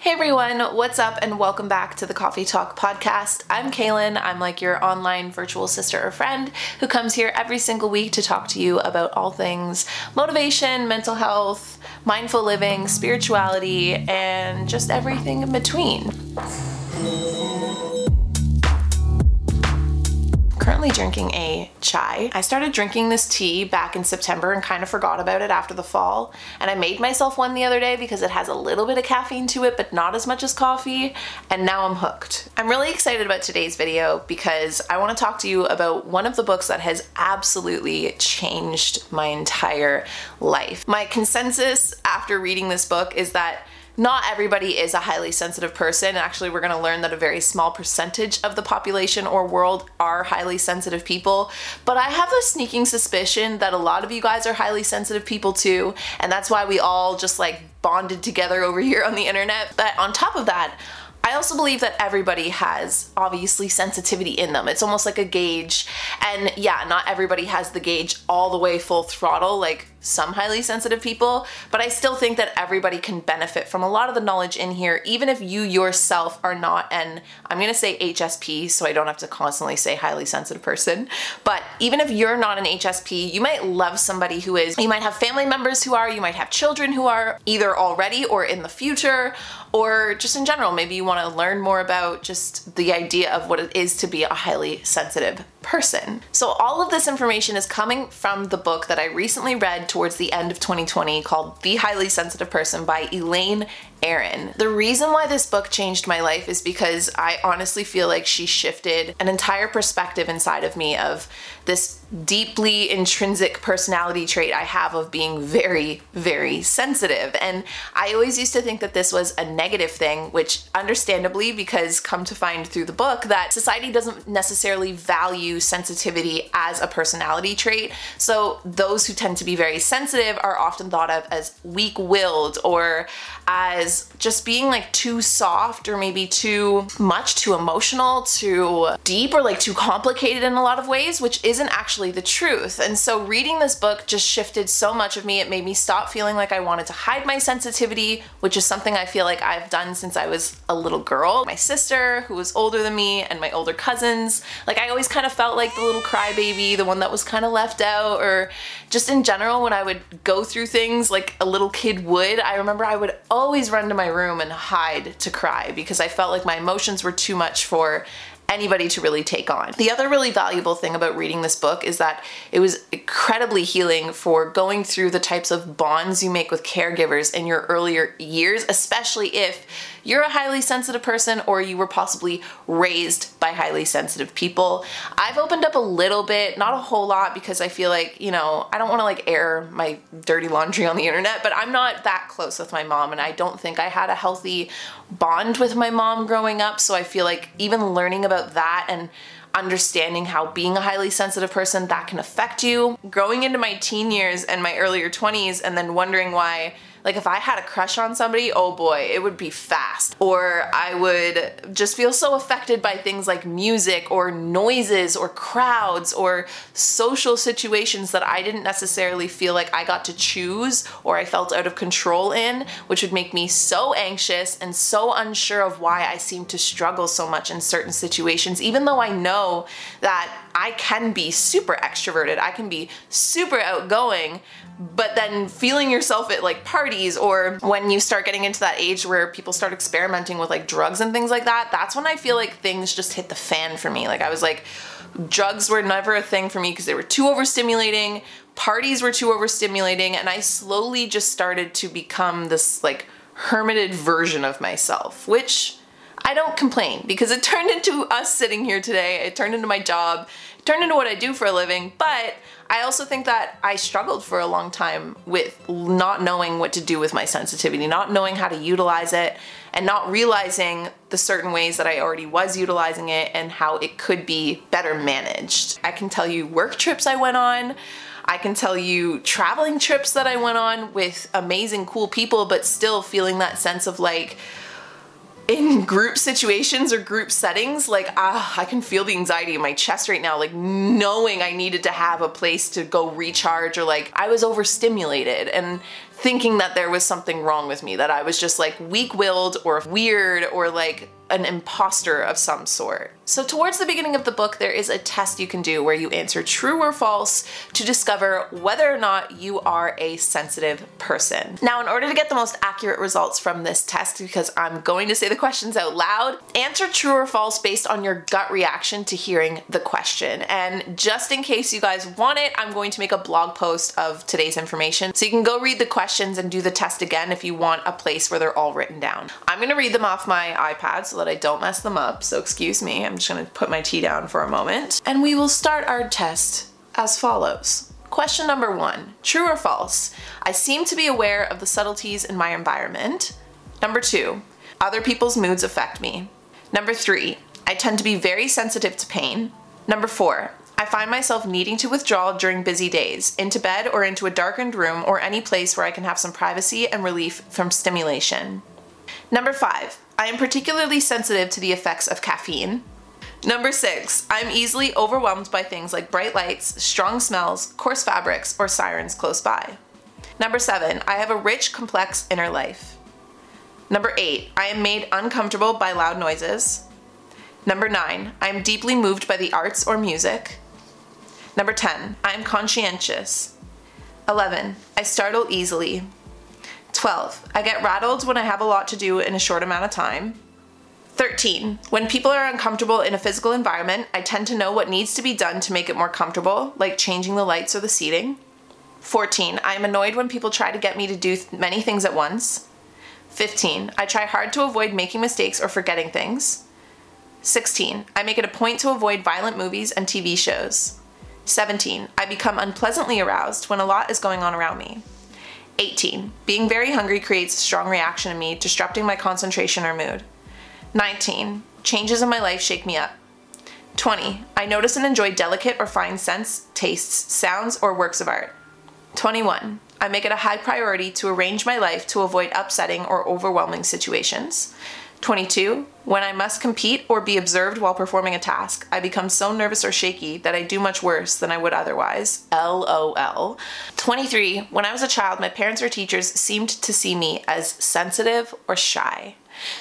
Hey everyone, what's up, and welcome back to the Coffee Talk podcast. I'm Kalyn. I'm like your online virtual sister or friend who comes here every single week to talk to you about all things motivation, mental health, mindful living, spirituality, and just everything in between. Currently drinking a chai. I started drinking this tea back in September and kind of forgot about it after the fall. And I made myself one the other day because it has a little bit of caffeine to it, but not as much as coffee. And now I'm hooked. I'm really excited about today's video because I want to talk to you about one of the books that has absolutely changed my entire life. My consensus after reading this book is that not everybody is a highly sensitive person. Actually, we're going to learn that a very small percentage of the population or world are highly sensitive people. But I have a sneaking suspicion that a lot of you guys are highly sensitive people too. And that's why we all just like bonded together over here on the internet. But on top of that, I also believe that everybody has obviously sensitivity in them. It's almost like a gauge. And yeah, not everybody has the gauge all the way full throttle like some highly sensitive people, but I still think that everybody can benefit from a lot of the knowledge in here, even if you yourself are not an, I'm gonna say HSP, so I don't have to constantly say highly sensitive person, but even if you're not an HSP, you might love somebody who is. You might have family members who are, you might have children who are either already or in the future, or just in general, maybe you wanna learn more about just the idea of what it is to be a highly sensitive person. So all of this information is coming from the book that I recently read towards the end of 2020 called The Highly Sensitive Person by Elaine Aron. The reason why this book changed my life is because I honestly feel like she shifted an entire perspective inside of me of this deeply intrinsic personality trait I have of being very, very sensitive. And I always used to think that this was a negative thing, which understandably, because come to find through the book that society doesn't necessarily value sensitivity as a personality trait. So those who tend to be very sensitive are often thought of as weak willed or as just being like too soft or maybe too much, too emotional, too deep, or like too complicated in a lot of ways, which isn't actually the truth. And so reading this book just shifted so much of me. It made me stop feeling like I wanted to hide my sensitivity, which is something I feel like I've done since I was a little girl. My sister, who was older than me, and my older cousins, like I always kind of felt like the little crybaby, the one that was kind of left out, or just in general, when I would go through things like a little kid would, I remember I would always run to my room and hide to cry because I felt like my emotions were too much for anybody to really take on. The other really valuable thing about reading this book is that it was incredibly healing for going through the types of bonds you make with caregivers in your earlier years, especially if you're a highly sensitive person or you were possibly raised by highly sensitive people. I've opened up a little bit, not a whole lot because I feel like, you know, I don't want to like air my dirty laundry on the internet, but I'm not that close with my mom and I don't think I had a healthy bond with my mom growing up. So I feel like even learning about that and understanding how being a highly sensitive person that can affect you growing into my teen years and my earlier 20s and then wondering why like if I had a crush on somebody, oh boy, it would be fast. Or I would just feel so affected by things like music or noises or crowds or social situations that I didn't necessarily feel like I got to choose or I felt out of control in, which would make me so anxious and so unsure of why I seem to struggle so much in certain situations, even though I know that I can be super extroverted, I can be super outgoing, but then feeling yourself at like parties or when you start getting into that age where people start experimenting with like drugs and things like that, that's when I feel like things just hit the fan for me. Like I was like, drugs were never a thing for me because they were too overstimulating, parties were too overstimulating, and I slowly just started to become this like hermited version of myself, which I don't complain because it turned into us sitting here today. It turned into my job, it turned into what I do for a living, but I also think that I struggled for a long time with not knowing what to do with my sensitivity, not knowing how to utilize it, and not realizing the certain ways that I already was utilizing it and how it could be better managed. I can tell you work trips I went on. I can tell you traveling trips that I went on with amazing, cool people, but still feeling that sense of like, in group situations or group settings, like ah, I can feel the anxiety in my chest right now, like knowing I needed to have a place to go recharge or like I was overstimulated and thinking that there was something wrong with me, that I was just like weak willed or weird or like an imposter of some sort. So, towards the beginning of the book, there is a test you can do where you answer true or false to discover whether or not you are a sensitive person. Now, in order to get the most accurate results from this test, because I'm going to say the questions out loud, answer true or false based on your gut reaction to hearing the question. And just in case you guys want it, I'm going to make a blog post of today's information. So you can go read the questions and do the test again if you want a place where they're all written down. I'm gonna read them off my iPad so that I don't mess them up. So excuse me, I'm just gonna put my tea down for a moment. And we will start our test as follows. Question number one True or false? I seem to be aware of the subtleties in my environment. Number two, other people's moods affect me. Number three, I tend to be very sensitive to pain. Number four, I find myself needing to withdraw during busy days, into bed or into a darkened room or any place where I can have some privacy and relief from stimulation. Number five, I am particularly sensitive to the effects of caffeine. Number six, I'm easily overwhelmed by things like bright lights, strong smells, coarse fabrics, or sirens close by. Number seven, I have a rich, complex inner life. Number eight, I am made uncomfortable by loud noises. Number nine, I am deeply moved by the arts or music. Number 10, I am conscientious. 11, I startle easily. 12. I get rattled when I have a lot to do in a short amount of time. 13. When people are uncomfortable in a physical environment, I tend to know what needs to be done to make it more comfortable, like changing the lights or the seating. 14. I am annoyed when people try to get me to do th- many things at once. 15. I try hard to avoid making mistakes or forgetting things. 16. I make it a point to avoid violent movies and TV shows. 17. I become unpleasantly aroused when a lot is going on around me. 18. Being very hungry creates a strong reaction in me, disrupting my concentration or mood. 19. Changes in my life shake me up. 20. I notice and enjoy delicate or fine scents, tastes, sounds, or works of art. 21. I make it a high priority to arrange my life to avoid upsetting or overwhelming situations. 22. When I must compete or be observed while performing a task, I become so nervous or shaky that I do much worse than I would otherwise. LOL. 23. When I was a child, my parents or teachers seemed to see me as sensitive or shy.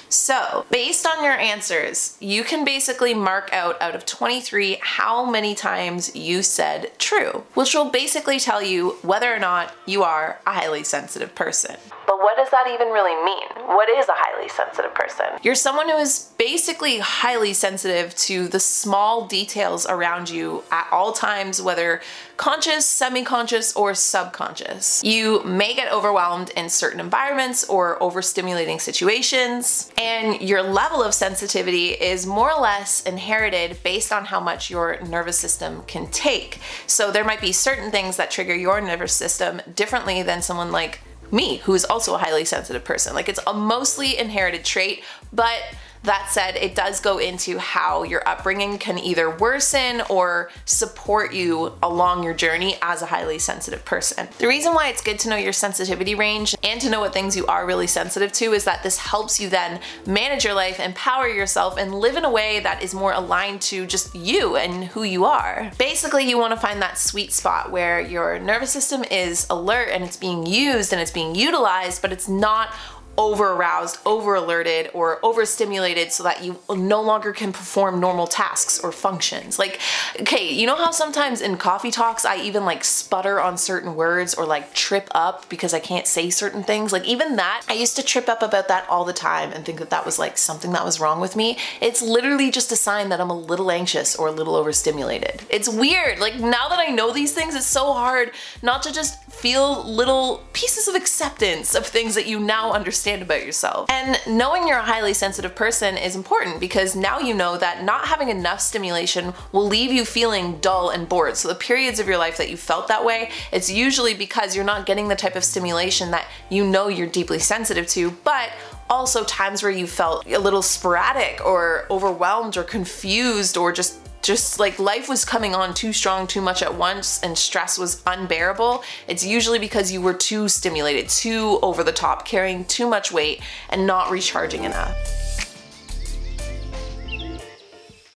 So, based on your answers, you can basically mark out out of 23 how many times you said true, which will basically tell you whether or not you are a highly sensitive person. What does that even really mean? What is a highly sensitive person? You're someone who is basically highly sensitive to the small details around you at all times, whether conscious, semi conscious, or subconscious. You may get overwhelmed in certain environments or overstimulating situations, and your level of sensitivity is more or less inherited based on how much your nervous system can take. So there might be certain things that trigger your nervous system differently than someone like me, who is also a highly sensitive person. Like it's a mostly inherited trait, but that said, it does go into how your upbringing can either worsen or support you along your journey as a highly sensitive person. The reason why it's good to know your sensitivity range and to know what things you are really sensitive to is that this helps you then manage your life, empower yourself, and live in a way that is more aligned to just you and who you are. Basically, you want to find that sweet spot where your nervous system is alert and it's being used and it's being utilized, but it's not over aroused, over alerted, or overstimulated so that you no longer can perform normal tasks or functions. Like, okay, you know how sometimes in coffee talks I even like sputter on certain words or like trip up because I can't say certain things? Like, even that, I used to trip up about that all the time and think that that was like something that was wrong with me. It's literally just a sign that I'm a little anxious or a little overstimulated. It's weird. Like, now that I know these things, it's so hard not to just feel little pieces of acceptance of things that you now understand about yourself. And knowing you're a highly sensitive person is important because now you know that not having enough stimulation will leave you feeling dull and bored. So the periods of your life that you felt that way, it's usually because you're not getting the type of stimulation that you know you're deeply sensitive to, but also times where you felt a little sporadic or overwhelmed or confused or just just like life was coming on too strong too much at once and stress was unbearable, it's usually because you were too stimulated, too over the top, carrying too much weight and not recharging enough.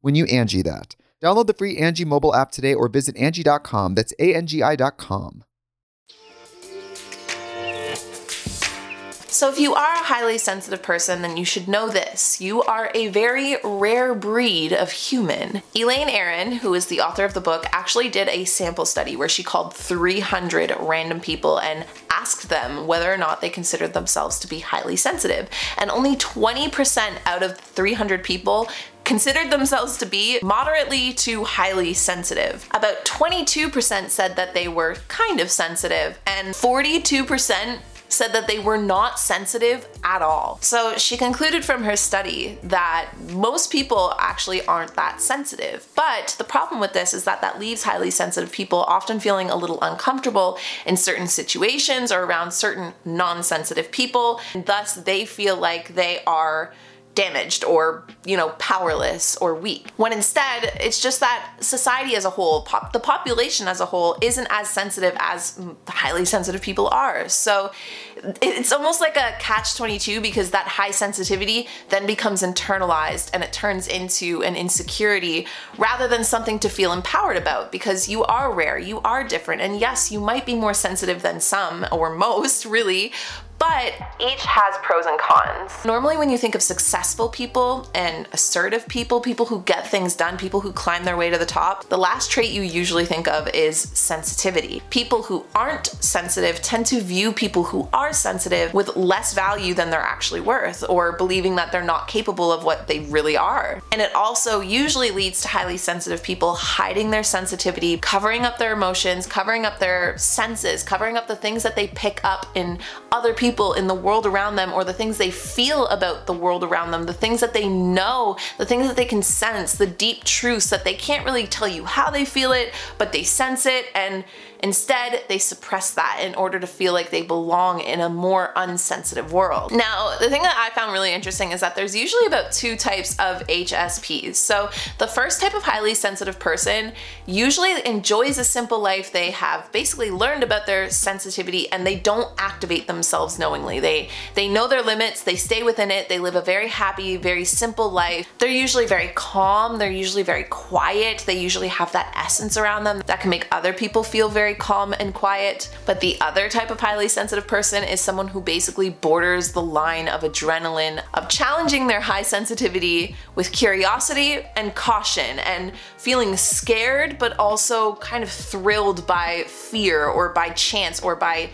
when you Angie that. Download the free Angie mobile app today or visit Angie.com. That's A-N-G-I.com. So, if you are a highly sensitive person, then you should know this. You are a very rare breed of human. Elaine Aron, who is the author of the book, actually did a sample study where she called 300 random people and asked them whether or not they considered themselves to be highly sensitive. And only 20% out of 300 people considered themselves to be moderately to highly sensitive. About 22% said that they were kind of sensitive, and 42% said that they were not sensitive at all. So she concluded from her study that most people actually aren't that sensitive. But the problem with this is that that leaves highly sensitive people often feeling a little uncomfortable in certain situations or around certain non sensitive people. And thus, they feel like they are damaged or, you know, powerless or weak. When instead, it's just that society as a whole, pop, the population as a whole, isn't as sensitive as highly sensitive people are. So it's almost like a catch 22 because that high sensitivity then becomes internalized and it turns into an insecurity rather than something to feel empowered about because you are rare, you are different, and yes, you might be more sensitive than some or most, really, but each has pros and cons. Normally, when you think of successful people and assertive people, people who get things done, people who climb their way to the top, the last trait you usually think of is sensitivity. People who aren't sensitive tend to view people who are sensitive with less value than they're actually worth, or believing that they're not capable of what they really are. And it also usually leads to highly sensitive people hiding their sensitivity, covering up their emotions, covering up their senses, covering up the things that they pick up in other people people in the world around them or the things they feel about the world around them, the things that they know, the things that they can sense, the deep truths that they can't really tell you how they feel it, but they sense it. And Instead, they suppress that in order to feel like they belong in a more unsensitive world. Now, the thing that I found really interesting is that there's usually about two types of HSPs. So, the first type of highly sensitive person usually enjoys a simple life. They have basically learned about their sensitivity and they don't activate themselves knowingly. They they know their limits, they stay within it, they live a very happy, very simple life. They're usually very calm, they're usually very quiet, they usually have that essence around them that can make other people feel very very calm and quiet. But the other type of highly sensitive person is someone who basically borders the line of adrenaline, of challenging their high sensitivity with curiosity and caution and feeling scared, but also kind of thrilled by fear or by chance or by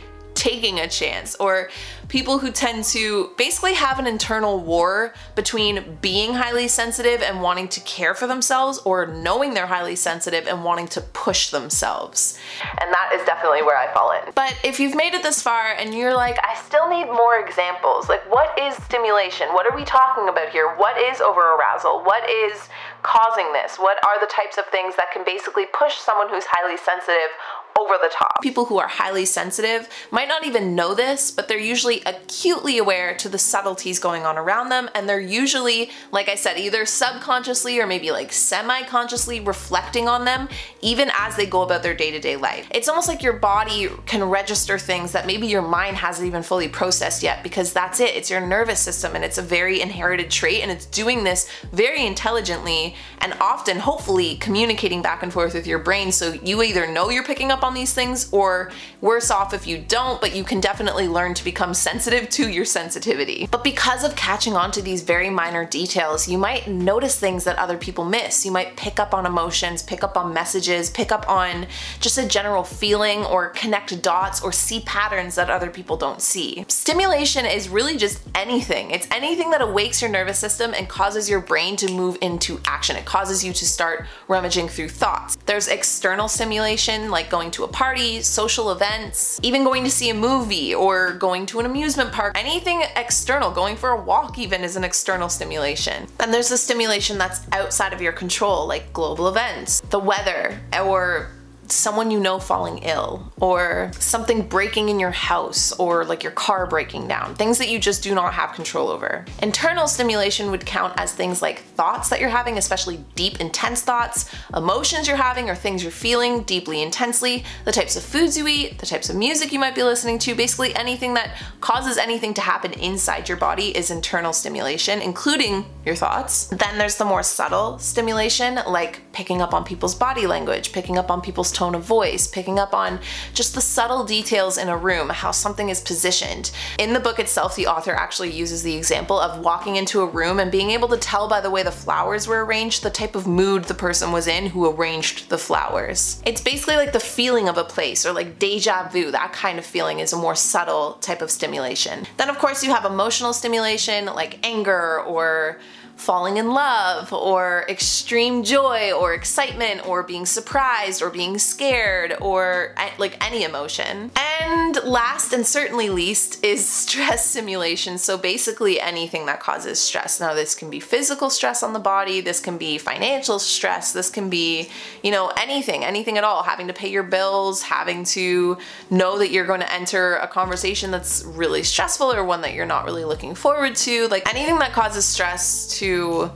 taking a chance, or people who tend to basically have an internal war between being highly sensitive and wanting to care for themselves, or knowing they're highly sensitive and wanting to push themselves. And that is definitely where I fall in. But if you've made it this far and you're like, I still need more examples, like what is stimulation? What are we talking about here? What is over arousal? What is causing this? What are the types of things that can basically push someone who's highly sensitive over the top. People who are highly sensitive might not even know this, but they're usually acutely aware to the subtleties going on around them, and they're usually, like I said, either subconsciously or maybe like semi consciously reflecting on them even as they go about their day to day life. It's almost like your body can register things that maybe your mind hasn't even fully processed yet because that's it. It's your nervous system and it's a very inherited trait, and it's doing this very intelligently and often, hopefully, communicating back and forth with your brain so you either know you're picking up on these things, or worse off if you don't, but you can definitely learn to become sensitive to your sensitivity. But because of catching on to these very minor details, you might notice things that other people miss. You might pick up on emotions, pick up on messages, pick up on just a general feeling, or connect dots, or see patterns that other people don't see. Stimulation is really just anything. It's anything that awakes your nervous system and causes your brain to move into action. It causes you to start rummaging through thoughts. There's external stimulation, like going to a party, social events, even going to see a movie or going to an amusement park. Anything external, going for a walk even is an external stimulation. And there's the stimulation that's outside of your control, like global events, the weather, or someone you know falling ill or something breaking in your house or like your car breaking down, things that you just do not have control over. Internal stimulation would count as things like thoughts that you're having, especially deep, intense thoughts, emotions you're having or things you're feeling deeply, intensely, the types of foods you eat, the types of music you might be listening to, basically anything that causes anything to happen inside your body is internal stimulation, including your thoughts. Then there's the more subtle stimulation, like picking up on people's body language, picking up on people's tone of voice, picking up on just the subtle details in a room, how something is positioned. In the book itself, the author actually uses the example of walking into a room and being able to tell by the way the flowers were arranged the type of mood the person was in who arranged the flowers. It's basically like the feeling of a place or like deja vu, that kind of feeling is a more subtle type of stimulation. Then, of course, you have emotional stimulation like anger or falling in love or extreme joy or excitement or being surprised or being scared or like any emotion. And last and certainly least is stress simulation. So basically anything that causes stress. Now this can be physical stress on the body, this can be financial stress, this can be, you know, anything, anything at all, having to pay your bills, having to know that you're going to enter a conversation that's really stressful or one that you're not really looking forward to, like anything that causes stress to to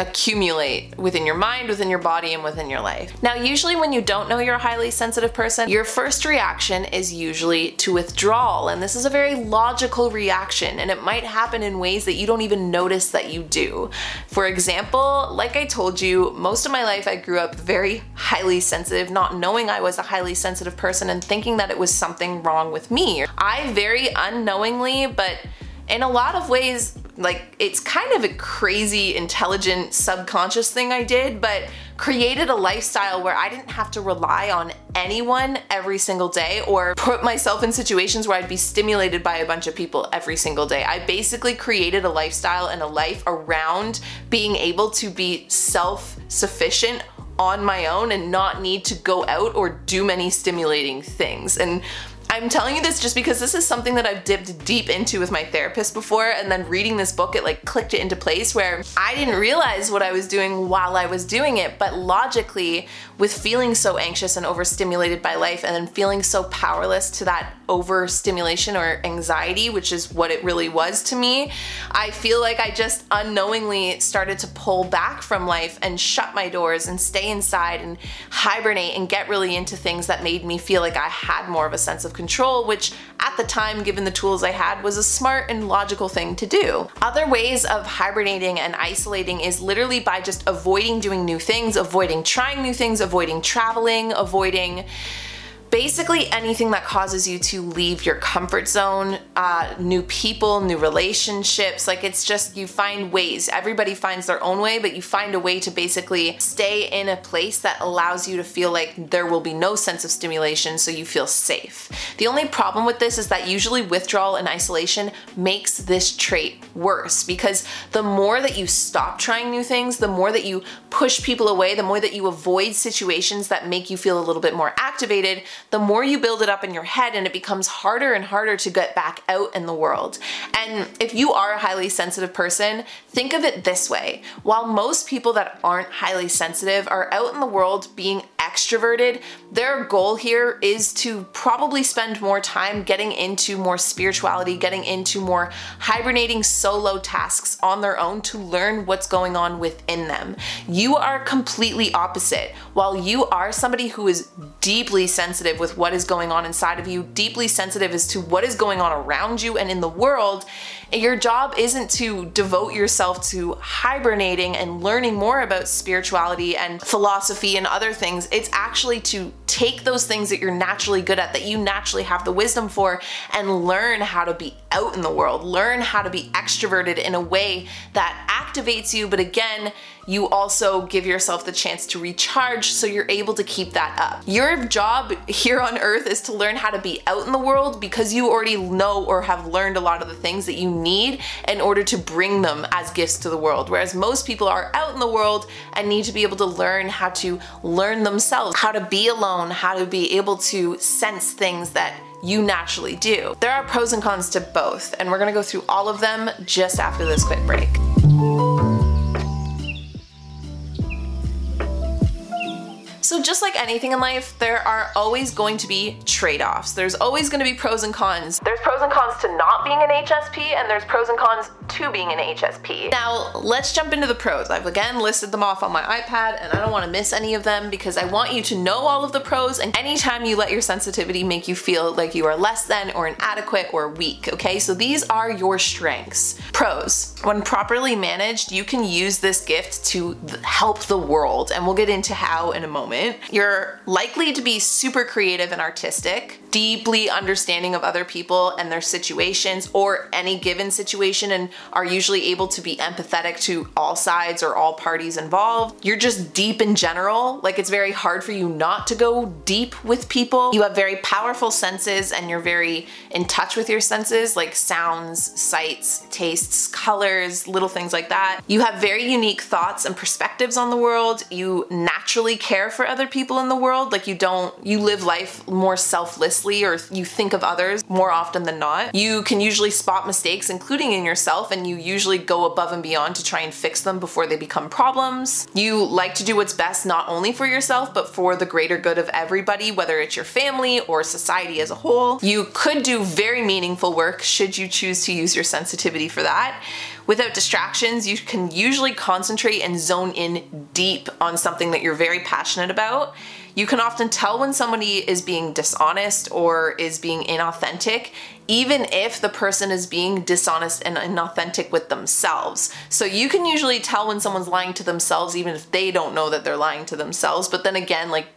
accumulate within your mind, within your body, and within your life. Now, usually when you don't know you're a highly sensitive person, your first reaction is usually to withdrawal, and this is a very logical reaction, and it might happen in ways that you don't even notice that you do. For example, like I told you, most of my life I grew up very highly sensitive, not knowing I was a highly sensitive person and thinking that it was something wrong with me. I very unknowingly, but in a lot of ways, like it's kind of a crazy, intelligent, subconscious thing I did, but created a lifestyle where I didn't have to rely on anyone every single day or put myself in situations where I'd be stimulated by a bunch of people every single day. I basically created a lifestyle and a life around being able to be self sufficient on my own and not need to go out or do many stimulating things. And I'm telling you this just because this is something that I've dipped deep into with my therapist before, and then reading this book, it like clicked it into place where I didn't realize what I was doing while I was doing it, but logically, with feeling so anxious and overstimulated by life, and then feeling so powerless to that overstimulation or anxiety, which is what it really was to me, I feel like I just unknowingly started to pull back from life and shut my doors and stay inside and hibernate and get really into things that made me feel like I had more of a sense of control, which at the time, given the tools I had, was a smart and logical thing to do. Other ways of hibernating and isolating is literally by just avoiding doing new things, avoiding trying new things, avoiding traveling, avoiding basically anything that causes you to leave your comfort zone, uh, new people, new relationships. Like it's just you find ways. Everybody finds their own way, but you find a way to basically stay in a place that allows you to feel like there will be no sense of stimulation, so you feel safe. The only problem with this is that usually withdrawal and isolation makes this trait worse because the more that you stop trying new things, the more that you push people away, the more that you avoid situations that make you feel a little bit more activated, the more you build it up in your head and it becomes harder and harder to get back out in the world. And if you are a highly sensitive person, think of it this way. While most people that aren't highly sensitive are out in the world being extroverted, their goal here is to probably spend more time getting into more spirituality, getting into more hibernating solo tasks on their own to learn what's going on within them. You are completely opposite. While you are somebody who is deeply sensitive with what is going on inside of you, deeply sensitive as to what is going on around you and in the world, your job isn't to devote yourself to hibernating and learning more about spirituality and philosophy and other things. It's actually to take those things that you're naturally good at, that you naturally have the wisdom for, and learn how to be out in the world, learn how to be extroverted in a way that activates you, but again, you also give yourself the chance to recharge so you're able to keep that up. Your job here on earth is to learn how to be out in the world because you already know or have learned a lot of the things that you need in order to bring them as gifts to the world. Whereas most people are out in the world and need to be able to learn how to learn themselves, how to be alone, how to be able to sense things that you naturally do. There are pros and cons to both, and we're gonna go through all of them just after this quick break. So, just like anything in life, there are always going to be trade offs. There's always going to be pros and cons. There's pros and cons to not being an HSP, and there's pros and cons to being an HSP. Now, let's jump into the pros. I've again listed them off on my iPad, and I don't want to miss any of them because I want you to know all of the pros. And anytime you let your sensitivity make you feel like you are less than, or inadequate, or weak, okay? So, these are your strengths. Pros when properly managed, you can use this gift to help the world, and we'll get into how in a moment moment. You're likely to be super creative and artistic, deeply understanding of other people and their situations or any given situation, and are usually able to be empathetic to all sides or all parties involved. You're just deep in general, like it's very hard for you not to go deep with people. You have very powerful senses and you're very in touch with your senses, like sounds, sights, tastes, colors, little things like that. You have very unique thoughts and perspectives on the world. You naturally care for other people in the world. Like you don't, you live life more selflessly or you think of others more often than not. You can usually spot mistakes, including in yourself, and you usually go above and beyond to try and fix them before they become problems. You like to do what's best not only for yourself, but for the greater good of everybody, whether it's your family or society as a whole. You could do very meaningful work should you choose to use your sensitivity for that. Without distractions, you can usually concentrate and zone in deep on something that you're very passionate about. You can often tell when somebody is being dishonest or is being inauthentic, even if the person is being dishonest and inauthentic with themselves. So you can usually tell when someone's lying to themselves, even if they don't know that they're lying to themselves. But then again, like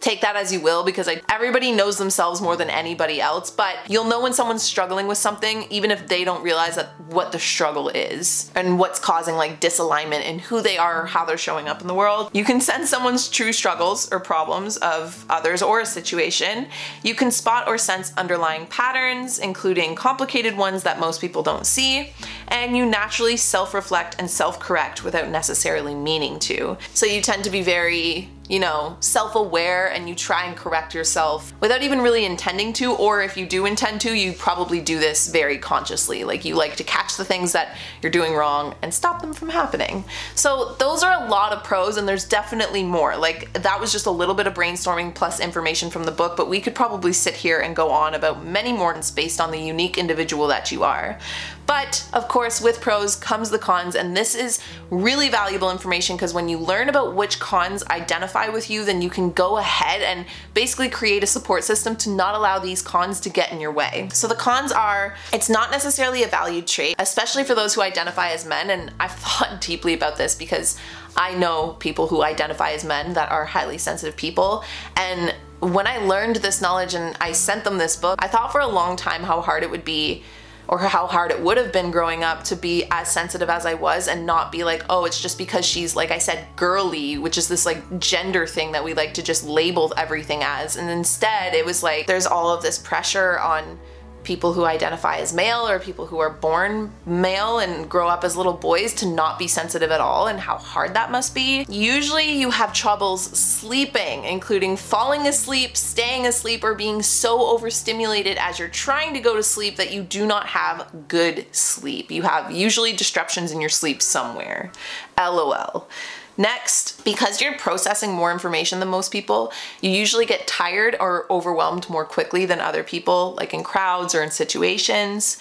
take that as you will because I, everybody knows themselves more than anybody else but you'll know when someone's struggling with something even if they don't realize that what the struggle is and what's causing like disalignment in who they are how they're showing up in the world. You can sense someone's true struggles or problems of others or a situation. You can spot or sense underlying patterns including complicated ones that most people don't see and you naturally self-reflect and self-correct without necessarily meaning to. So you tend to be very you know, self aware and you try and correct yourself without even really intending to, or if you do intend to, you probably do this very consciously. Like you like to catch the things that you're doing wrong and stop them from happening. So, those are a lot of pros, and there's definitely more. Like, that was just a little bit of brainstorming plus information from the book, but we could probably sit here and go on about many more based on the unique individual that you are. But of course, with pros comes the cons, and this is really valuable information because when you learn about which cons identify with you, then you can go ahead and basically create a support system to not allow these cons to get in your way. So the cons are it's not necessarily a valued trait, especially for those who identify as men. And I've thought deeply about this because I know people who identify as men that are highly sensitive people. And when I learned this knowledge and I sent them this book, I thought for a long time how hard it would be or how hard it would have been growing up to be as sensitive as I was and not be like, oh, it's just because she's, like I said, girly, which is this like gender thing that we like to just label everything as. And instead, it was like there's all of this pressure on people who identify as male or people who are born male and grow up as little boys to not be sensitive at all and how hard that must be. Usually you have troubles sleeping, including falling asleep, staying asleep, or being so overstimulated as you're trying to go to sleep that you do not have good sleep. You have usually disruptions in your sleep somewhere. LOL. Next, because you're processing more information than most people, you usually get tired or overwhelmed more quickly than other people, like in crowds or in situations.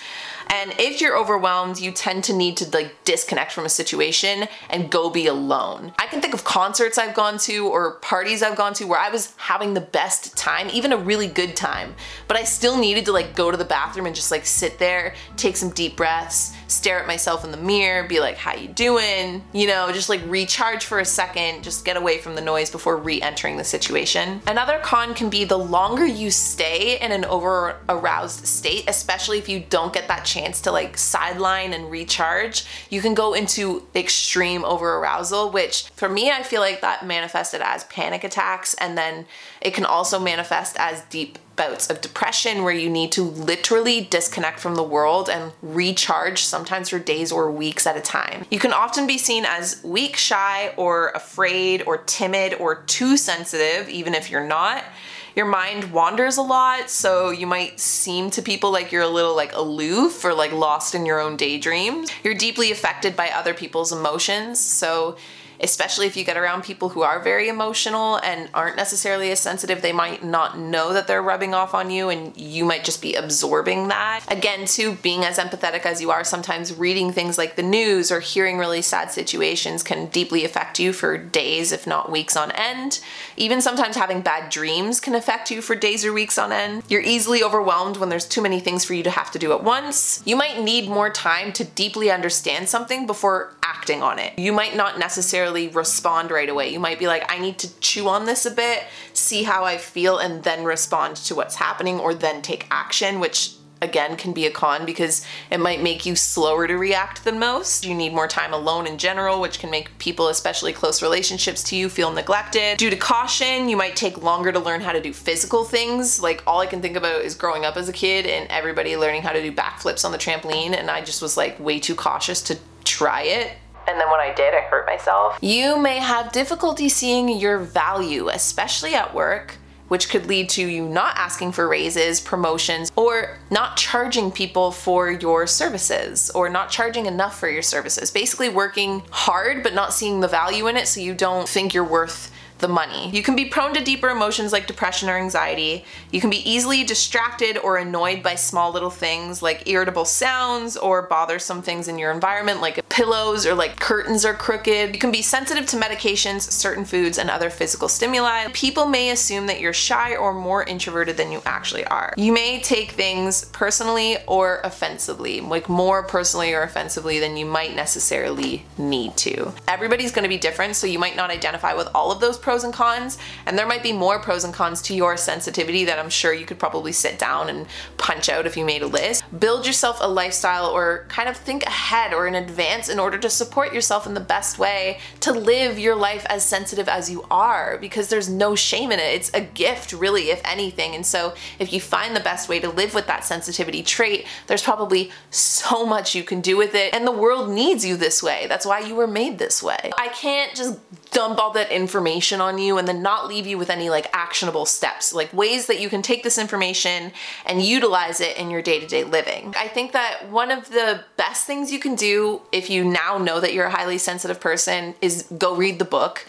And if you're overwhelmed, you tend to need to like disconnect from a situation and go be alone. I can think of concerts I've gone to or parties I've gone to where I was having the best time, even a really good time, but I still needed to like go to the bathroom and just like sit there, take some deep breaths, stare at myself in the mirror, be like, "How you doing?" You know, just like recharge for a second, just get away from the noise before re-entering the situation. Another con can be the longer you stay in an over aroused state, especially if you don't get that chance chance to like sideline and recharge, you can go into extreme over arousal, which for me, I feel like that manifested as panic attacks. And then it can also manifest as deep bouts of depression where you need to literally disconnect from the world and recharge, sometimes for days or weeks at a time. You can often be seen as weak, shy, or afraid, or timid, or too sensitive, even if you're not your mind wanders a lot, so you might seem to people like you're a little like aloof or like lost in your own daydreams. You're deeply affected by other people's emotions, so especially if you get around people who are very emotional and aren't necessarily as sensitive, they might not know that they're rubbing off on you and you might just be absorbing that. Again, too, being as empathetic as you are, sometimes reading things like the news or hearing really sad situations can deeply affect you for days, if not weeks on end. Even sometimes having bad dreams can affect you for days or weeks on end. You're easily overwhelmed when there's too many things for you to have to do at once. You might need more time to deeply understand something before acting on it. You might not necessarily necessarily respond right away. You might be like, I need to chew on this a bit, see how I feel, and then respond to what's happening or then take action, which again can be a con because it might make you slower to react than most. You need more time alone in general, which can make people, especially close relationships to you, feel neglected. Due to caution, you might take longer to learn how to do physical things. Like all I can think about is growing up as a kid and everybody learning how to do backflips on the trampoline, and I just was like way too cautious to try it and then when I did, I hurt myself. You may have difficulty seeing your value, especially at work, which could lead to you not asking for raises, promotions, or not charging people for your services or not charging enough for your services. Basically, working hard but not seeing the value in it so you don't think you're worth the money. You can be prone to deeper emotions like depression or anxiety. You can be easily distracted or annoyed by small little things like irritable sounds or bothersome things in your environment like pillows or like curtains are crooked. You can be sensitive to medications, certain foods, and other physical stimuli. People may assume that you're shy or more introverted than you actually are. You may take things personally or offensively, like more personally or offensively than you might necessarily need to. Everybody's gonna be different, so you might not identify with all of those pros and cons, and there might be more pros and cons to your sensitivity that I'm sure you could probably sit down and punch out if you made a list. Build yourself a lifestyle or kind of think ahead or in advance in order to support yourself in the best way to live your life as sensitive as you are because there's no shame in it. It's a gift, really, if anything. And so, if you find the best way to live with that sensitivity trait, there's probably so much you can do with it, and the world needs you this way. That's why you were made this way. I can't just dump all that information on you and then not leave you with any like actionable steps, like ways that you can take this information and utilize it in your day to day living. I think that one of the best things you can do if you now know that you're a highly sensitive person is go read the book.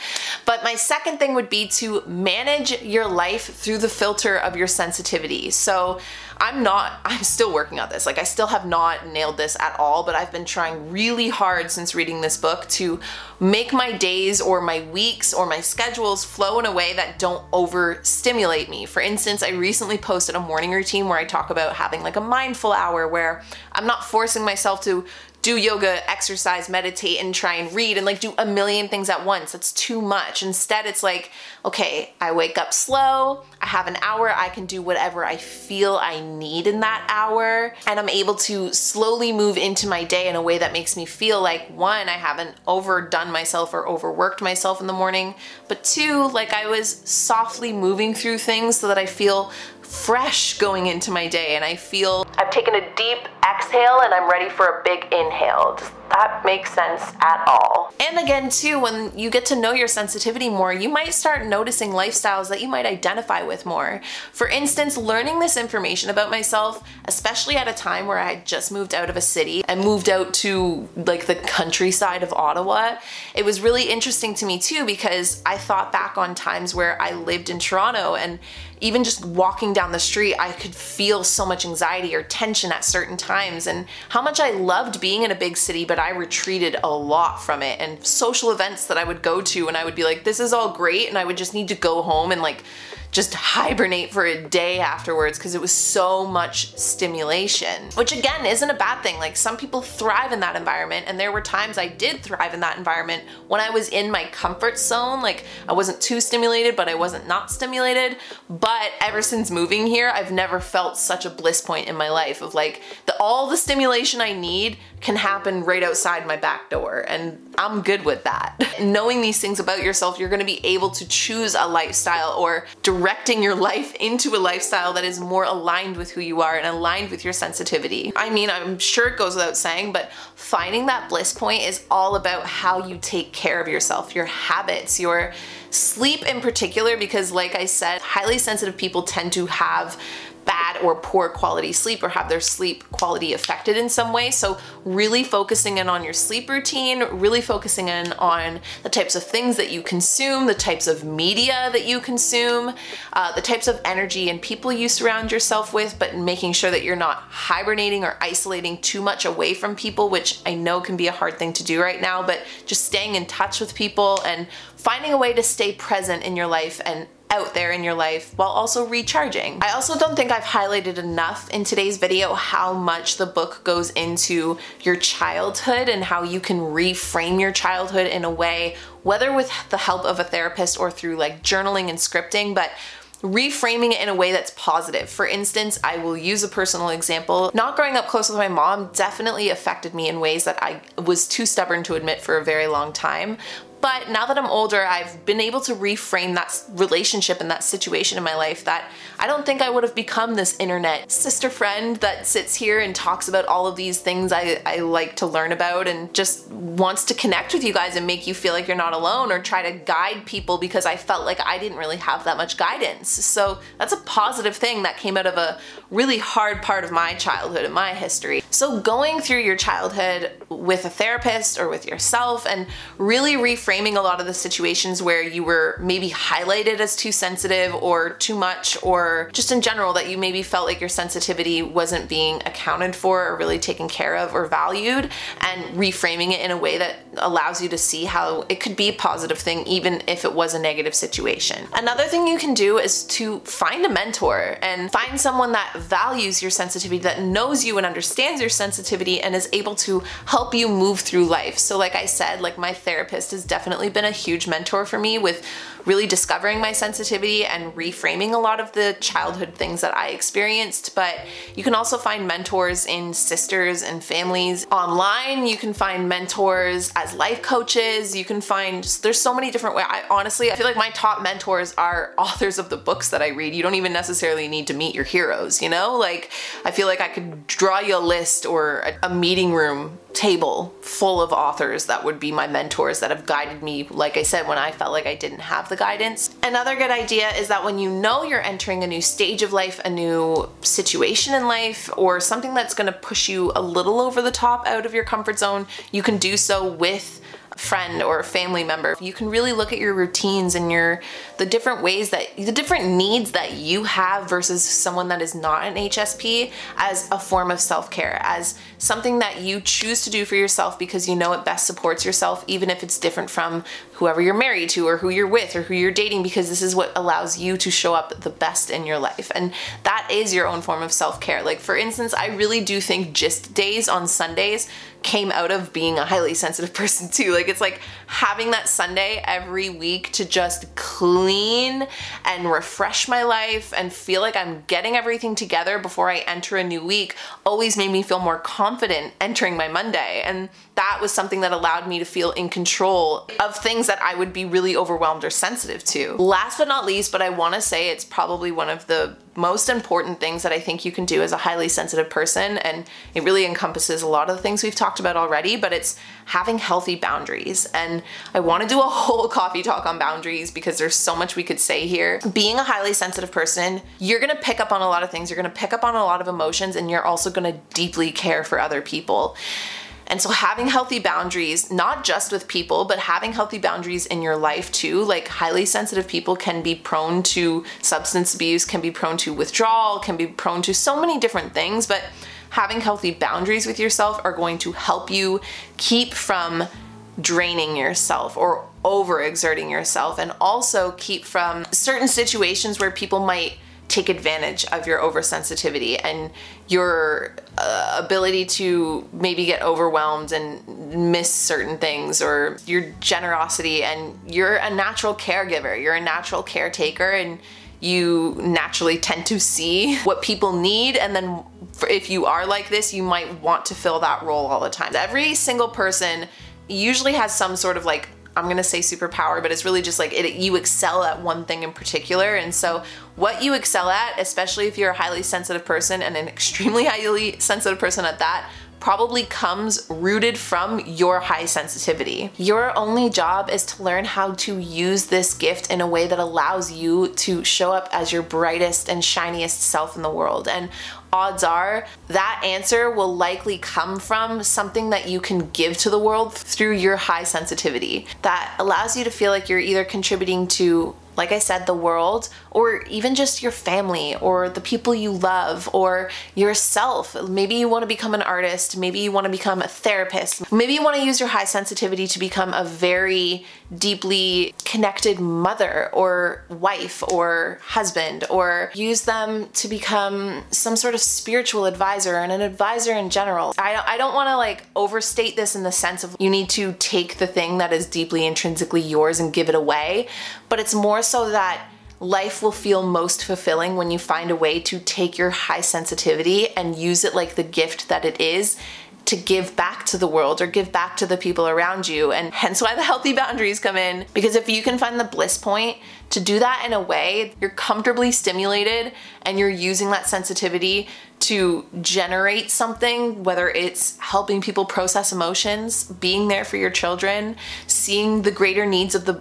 But my second thing would be to manage your life through the filter of your sensitivity. So I'm not, I'm still working on this. Like, I still have not nailed this at all, but I've been trying really hard since reading this book to make my days or my weeks or my schedules flow in a way that don't overstimulate me. For instance, I recently posted a morning routine where I talk about having like a mindful hour where I'm not forcing myself to do yoga, exercise, meditate, and try and read and like do a million things at once. That's too much. Instead, it's like, okay, I wake up slow, I have an hour, I can do whatever I feel I need in that hour, and I'm able to slowly move into my day in a way that makes me feel like one, I haven't overdone myself or overworked myself in the morning, but two, like I was softly moving through things so that I feel fresh going into my day and I feel I've taken a deep exhale and I'm ready for a big inhale. Does that make sense at all? And again, too, when you get to know your sensitivity more, you might start noticing lifestyles that you might identify with more. For instance, learning this information about myself, especially at a time where I had just moved out of a city and moved out to like the countryside of Ottawa, it was really interesting to me too because I thought back on times where I lived in Toronto and even just walking down the street, I could feel so much anxiety or tension at certain times, and how much I loved being in a big city, but I retreated a lot from it. And social events that I would go to, and I would be like, this is all great, and I would just need to go home and like just hibernate for a day afterwards because it was so much stimulation, which again isn't a bad thing. Like some people thrive in that environment, and there were times I did thrive in that environment when I was in my comfort zone. Like I wasn't too stimulated, but I wasn't not stimulated. But ever since moving here, I've never felt such a bliss point in my life of like the, all the stimulation I need can happen right outside my back door, and I'm good with that. Knowing these things about yourself, you're gonna be able to choose a lifestyle or directing your life into a lifestyle that is more aligned with who you are and aligned with your sensitivity. I mean, I'm sure it goes without saying, but finding that bliss point is all about how you take care of yourself, your habits, your sleep in particular, because like I said, highly sensitive people tend to have bad or poor quality sleep or have their sleep quality affected in some way. So, really focusing in on your sleep routine, really focusing in on the types of things that you consume, the types of media that you consume, uh, the types of energy and people you surround yourself with, but making sure that you're not hibernating or isolating too much away from people, which I know can be a hard thing to do right now, but just staying in touch with people and finding a way to stay present in your life and out there in your life while also recharging. I also don't think I've highlighted enough in today's video how much the book goes into your childhood and how you can reframe your childhood in a way, whether with the help of a therapist or through like journaling and scripting, but reframing it in a way that's positive. For instance, I will use a personal example. Not growing up close with my mom definitely affected me in ways that I was too stubborn to admit for a very long time. But now that I'm older, I've been able to reframe that relationship and that situation in my life that I don't think I would have become this internet sister friend that sits here and talks about all of these things I, I like to learn about and just wants to connect with you guys and make you feel like you're not alone or try to guide people because I felt like I didn't really have that much guidance. So that's a positive thing that came out of a really hard part of my childhood and my history. So going through your childhood with a therapist or with yourself and really reframing reframing a lot of the situations where you were maybe highlighted as too sensitive or too much, or just in general that you maybe felt like your sensitivity wasn't being accounted for or really taken care of or valued, and reframing it in a way that allows you to see how it could be a positive thing even if it was a negative situation. Another thing you can do is to find a mentor and find someone that values your sensitivity, that knows you and understands your sensitivity and is able to help you move through life. So, like I said, like my therapist is definitely definitely been a huge mentor for me with really discovering my sensitivity and reframing a lot of the childhood things that I experienced. But you can also find mentors in sisters and families online. You can find mentors as life coaches. You can find, there's so many different ways. I honestly, I feel like my top mentors are authors of the books that I read. You don't even necessarily need to meet your heroes, you know? Like, I feel like I could draw you a list or a, a meeting room table full of authors that would be my mentors that have guided me, like I said, when I felt like I didn't have the guidance. Another good idea is that when you know you're entering a new stage of life, a new situation in life, or something that's gonna push you a little over the top out of your comfort zone, you can do so with friend or family member. You can really look at your routines and your the different ways that the different needs that you have versus someone that is not an HSP as a form of self-care, as something that you choose to do for yourself because you know it best supports yourself even if it's different from whoever you're married to or who you're with or who you're dating because this is what allows you to show up the best in your life. And that is your own form of self care. Like, for instance, I really do think just days on Sundays came out of being a highly sensitive person too. Like it's like having that Sunday every week to just clean and refresh my life and feel like I'm getting everything together before I enter a new week always made me feel more confident entering my Monday. And that was something that allowed me to feel in control of things that I would be really overwhelmed or sensitive to. Last but not least, but I want to say it's probably one of the most important things that I think you can do as a highly sensitive person. And it really encompasses a lot of the things we've talked about already, but it's having healthy boundaries. And I want to do a whole coffee talk on boundaries because there's so much we could say here. Being a highly sensitive person, you're going to pick up on a lot of things, you're going to pick up on a lot of emotions, and you're also going to deeply care for other people. And so having healthy boundaries, not just with people, but having healthy boundaries in your life too. Like highly sensitive people can be prone to substance abuse, can be prone to withdrawal, can be prone to so many different things, but having healthy boundaries with yourself are going to help you keep from draining yourself or overexerting yourself and also keep from certain situations where people might take advantage of your oversensitivity and your uh, ability to maybe get overwhelmed and miss certain things or your generosity and you're a natural caregiver. You're a natural caretaker and you naturally tend to see what people need. And then if you are like this you might want to fill that role all the time. Every single person usually has some sort of like I'm gonna say superpower, but it's really just like it, you excel at one thing in particular. And so, what you excel at, especially if you're a highly sensitive person and an extremely highly sensitive person at that, probably comes rooted from your high sensitivity. Your only job is to learn how to use this gift in a way that allows you to show up as your brightest and shiniest self in the world. And odds are that answer will likely come from something that you can give to the world through your high sensitivity. That allows you to feel like you're either contributing to like I said, the world, or even just your family, or the people you love, or yourself. Maybe you want to become an artist, maybe you want to become a therapist, maybe you want to use your high sensitivity to become a very deeply connected mother, or wife, or husband, or use them to become some sort of spiritual advisor and an advisor in general. I don't, I don't want to like overstate this in the sense of you need to take the thing that is deeply intrinsically yours and give it away, but it's more so that life will feel most fulfilling when you find a way to take your high sensitivity and use it like the gift that it is to give back to the world or give back to the people around you. And hence why the healthy boundaries come in. Because if you can find the bliss point to do that in a way you're comfortably stimulated and you're using that sensitivity to generate something, whether it's helping people process emotions, being there for your children, seeing the greater needs of the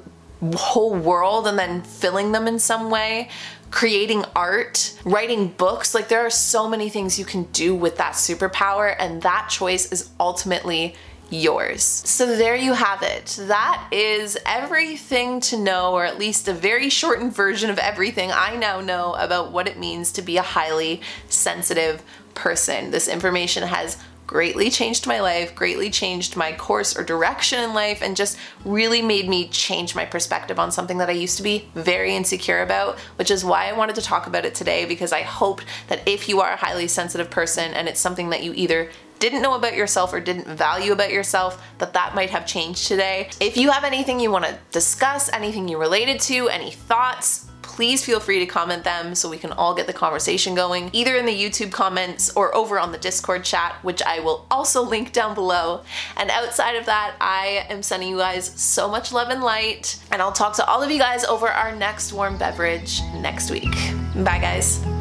whole world and then filling them in some way creating art, writing books. Like, there are so many things you can do with that superpower, and that choice is ultimately yours. So, there you have it. That is everything to know, or at least a very shortened version of everything I now know about what it means to be a highly sensitive person. This information has greatly changed my life, greatly changed my course or direction in life, and just really made me change my perspective on something that I used to be very insecure about, which is why I wanted to talk about it today because I hoped that if you are a highly sensitive person and it's something that you either didn't know about yourself or didn't value about yourself, that that might have changed today. If you have anything you want to discuss, anything you related to, any thoughts, please feel free to comment them so we can all get the conversation going, either in the YouTube comments or over on the Discord chat, which I will also link down below. And outside of that, I am sending you guys so much love and light, and I'll talk to all of you guys over our next warm beverage next week. Bye, guys.